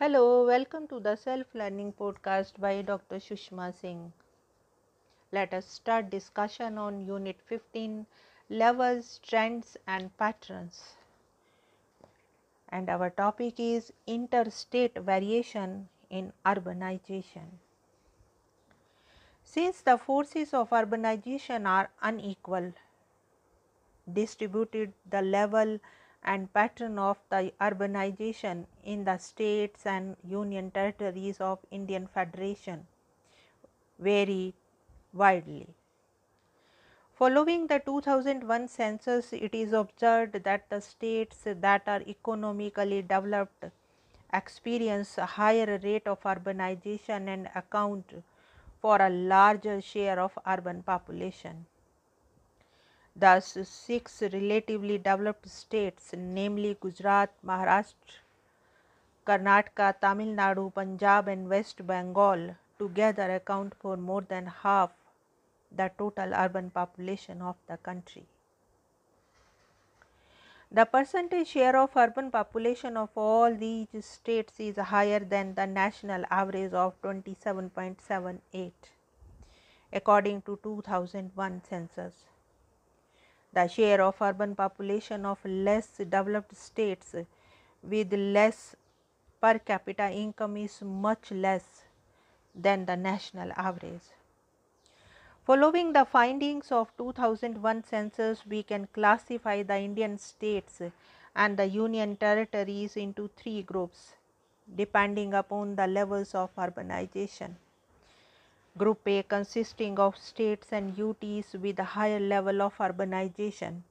Hello, welcome to the Self Learning Podcast by Dr. Sushma Singh. Let us start discussion on Unit 15 Levels, Trends and Patterns. And our topic is Interstate Variation in Urbanization. Since the forces of urbanization are unequal, distributed the level and pattern of the urbanization in the states and union territories of Indian Federation vary widely. Following the 2001 census, it is observed that the states that are economically developed experience a higher rate of urbanization and account for a larger share of urban population. Thus, six relatively developed states, namely Gujarat, Maharashtra, Karnataka, Tamil Nadu, Punjab, and West Bengal, together account for more than half the total urban population of the country. The percentage share of urban population of all these states is higher than the national average of 27.78 according to 2001 census. The share of urban population of less developed states with less per capita income is much less than the national average. Following the findings of 2001 census, we can classify the Indian states and the union territories into three groups depending upon the levels of urbanization. Group A consisting of states and UTs with a higher level of urbanization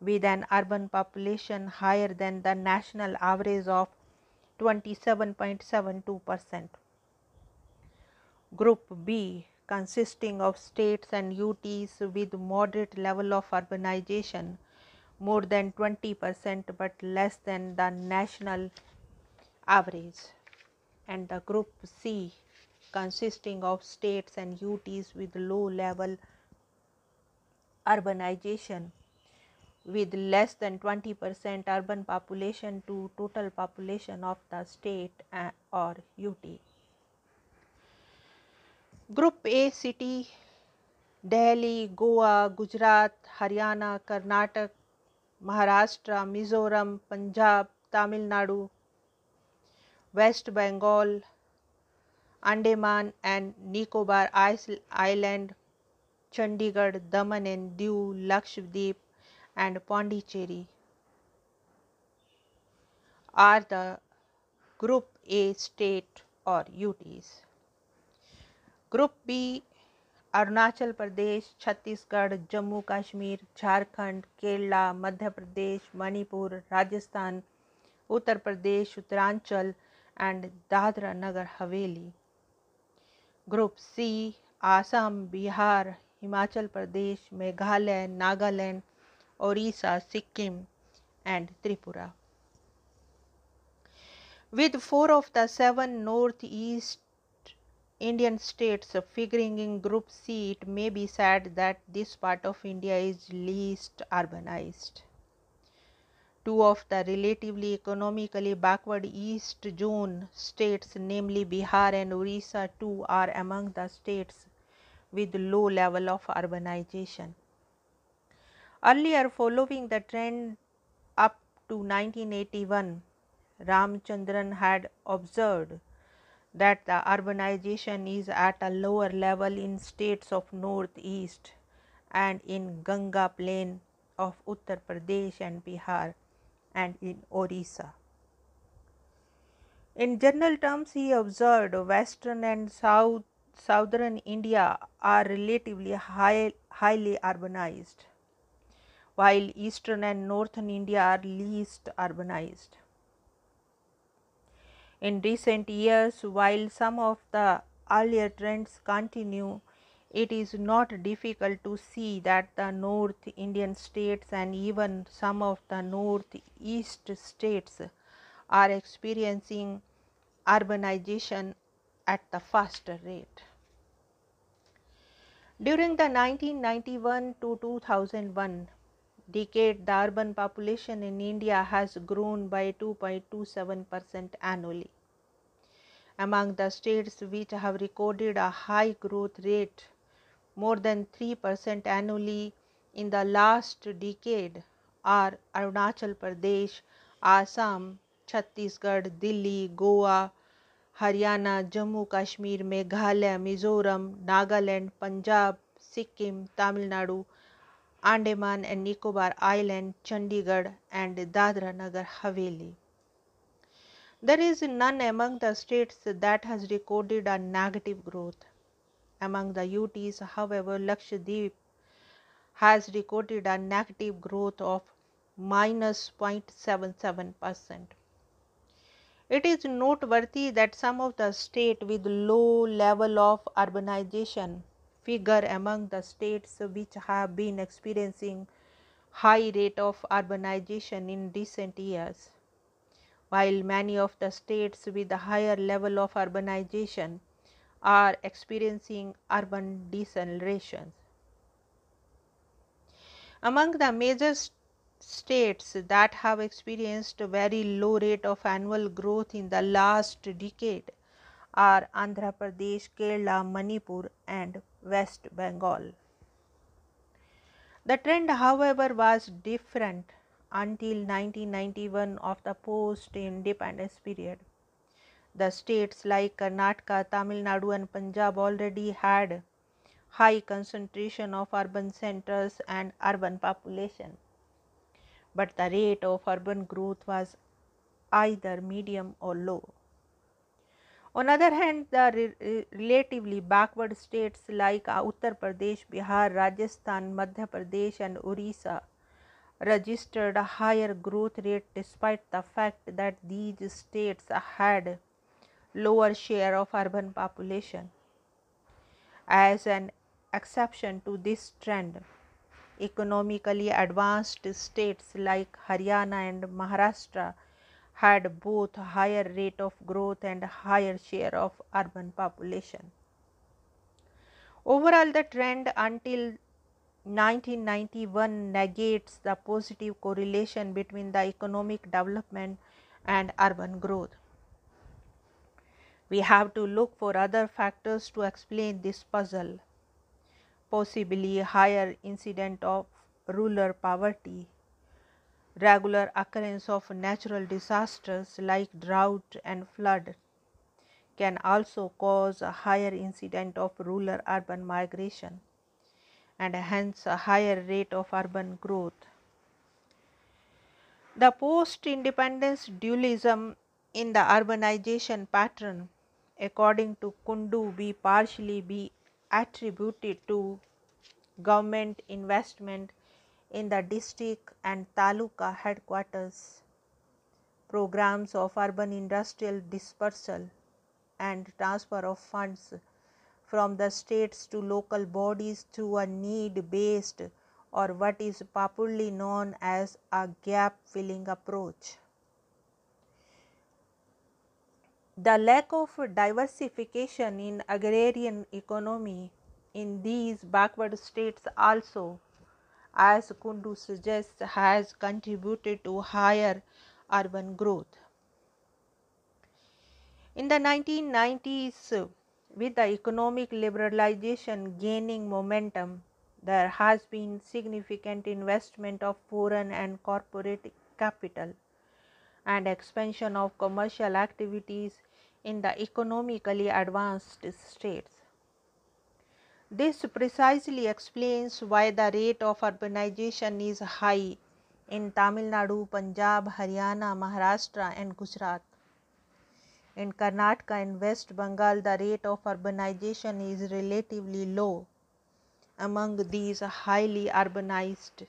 with an urban population higher than the national average of 27.72 percent. Group B consisting of states and UTs with moderate level of urbanization more than 20 percent but less than the national average and the group C consisting of states and UTs with low level urbanization with less than 20 percent urban population to total population of the state uh, or UT. Group A city Delhi, Goa, Gujarat, Haryana, Karnataka, Maharashtra, Mizoram, Punjab, Tamil Nadu, West Bengal, Andaman and Nicobar Island, Chandigarh, Daman and Diu, Lakshadweep and Pondicherry are the Group A state or UTs. Group B Arunachal Pradesh, Chhattisgarh, Jammu Kashmir, Jharkhand, Kerala, Madhya Pradesh, Manipur, Rajasthan, Uttar Pradesh, Uttaranchal and Dadra Nagar Haveli. Group C, Assam, Bihar, Himachal Pradesh, Meghalaya, Nagaland, Odisha, Sikkim and Tripura. With four of the seven north east Indian states figuring in group C it may be said that this part of India is least urbanised Two of the relatively economically backward east zone states, namely Bihar and Orissa, too, are among the states with low level of urbanization. Earlier, following the trend up to 1981, Ramchandran had observed that the urbanization is at a lower level in states of northeast and in Ganga plain of Uttar Pradesh and Bihar and in Orissa. In general terms, he observed western and south, southern India are relatively high, highly urbanized, while eastern and northern India are least urbanized. In recent years, while some of the earlier trends continue, it is not difficult to see that the North Indian states and even some of the Northeast states are experiencing urbanization at the faster rate. During the 1991 to 2001 decade, the urban population in India has grown by 2.27 percent annually. among the states which have recorded a high growth rate more than 3% annually in the last decade are Arunachal Pradesh, Assam, Chhattisgarh, Delhi, Goa, Haryana, Jammu Kashmir, Meghalaya, Mizoram, Nagaland, Punjab, Sikkim, Tamil Nadu, Andaman and Nicobar Island, Chandigarh and Dadra Nagar Haveli. There is none among the states that has recorded a negative growth. Among the UTs, however, Lakshadweep has recorded a negative growth of minus 0.77%. It is noteworthy that some of the states with low level of urbanization figure among the states which have been experiencing high rate of urbanization in recent years while many of the states with a higher level of urbanization are experiencing urban deceleration. Among the major st states that have experienced a very low rate of annual growth in the last decade are Andhra Pradesh, Kerala, Manipur and West Bengal. The trend however was different until 1991 of the post-independence period. The states like Karnataka, Tamil Nadu and Punjab already had high concentration of urban centers and urban population. But the rate of urban growth was either medium or low. On other hand, the re relatively backward states like Uttar Pradesh, Bihar, Rajasthan, Madhya Pradesh and Orissa registered a higher growth rate despite the fact that these states had lower share of urban population. As an exception to this trend, economically advanced states like Haryana and Maharashtra had both higher rate of growth and higher share of urban population. Overall, the trend until 1991 negates the positive correlation between the economic development and urban growth. We have to look for other factors to explain this puzzle, possibly higher incident of rural poverty, regular occurrence of natural disasters like drought and flood can also cause a higher incident of rural urban migration and hence a higher rate of urban growth. The post independence dualism in the urbanization pattern, according to Kundu, be partially be attributed to government investment in the district and taluka headquarters, programs of urban industrial dispersal and transfer of funds from the states to local bodies through a need based or what is popularly known as a gap filling approach. The lack of diversification in agrarian economy in these backward states also as Kundu suggests has contributed to higher urban growth. In the 1990s with the economic liberalization gaining momentum, there has been significant investment of foreign and corporate capital and expansion of commercial activities in the economically advanced states. This precisely explains why the rate of urbanization is high in Tamil Nadu, Punjab, Haryana, Maharashtra and Gujarat. In Karnataka and West Bengal, the rate of urbanization is relatively low among these highly urbanized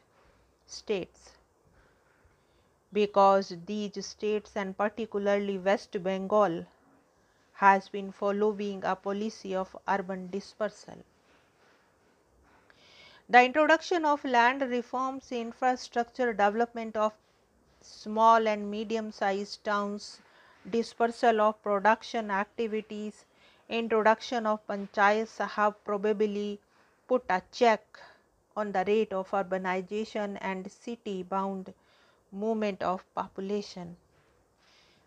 states because these states and particularly West Bengal has been following a policy of urban dispersal. The introduction of land reforms, infrastructure development of small and medium sized towns dispersal of production activities, introduction of panchayats have probably put a check on the rate of urbanization and city bound movement of population.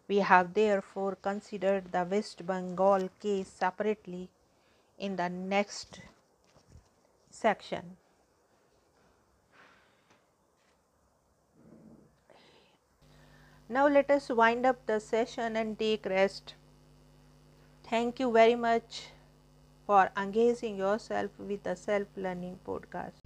We have therefore considered the West Bengal case separately in the next section. Now, let us wind up the session and take rest. Thank you very much for engaging yourself with the self learning podcast.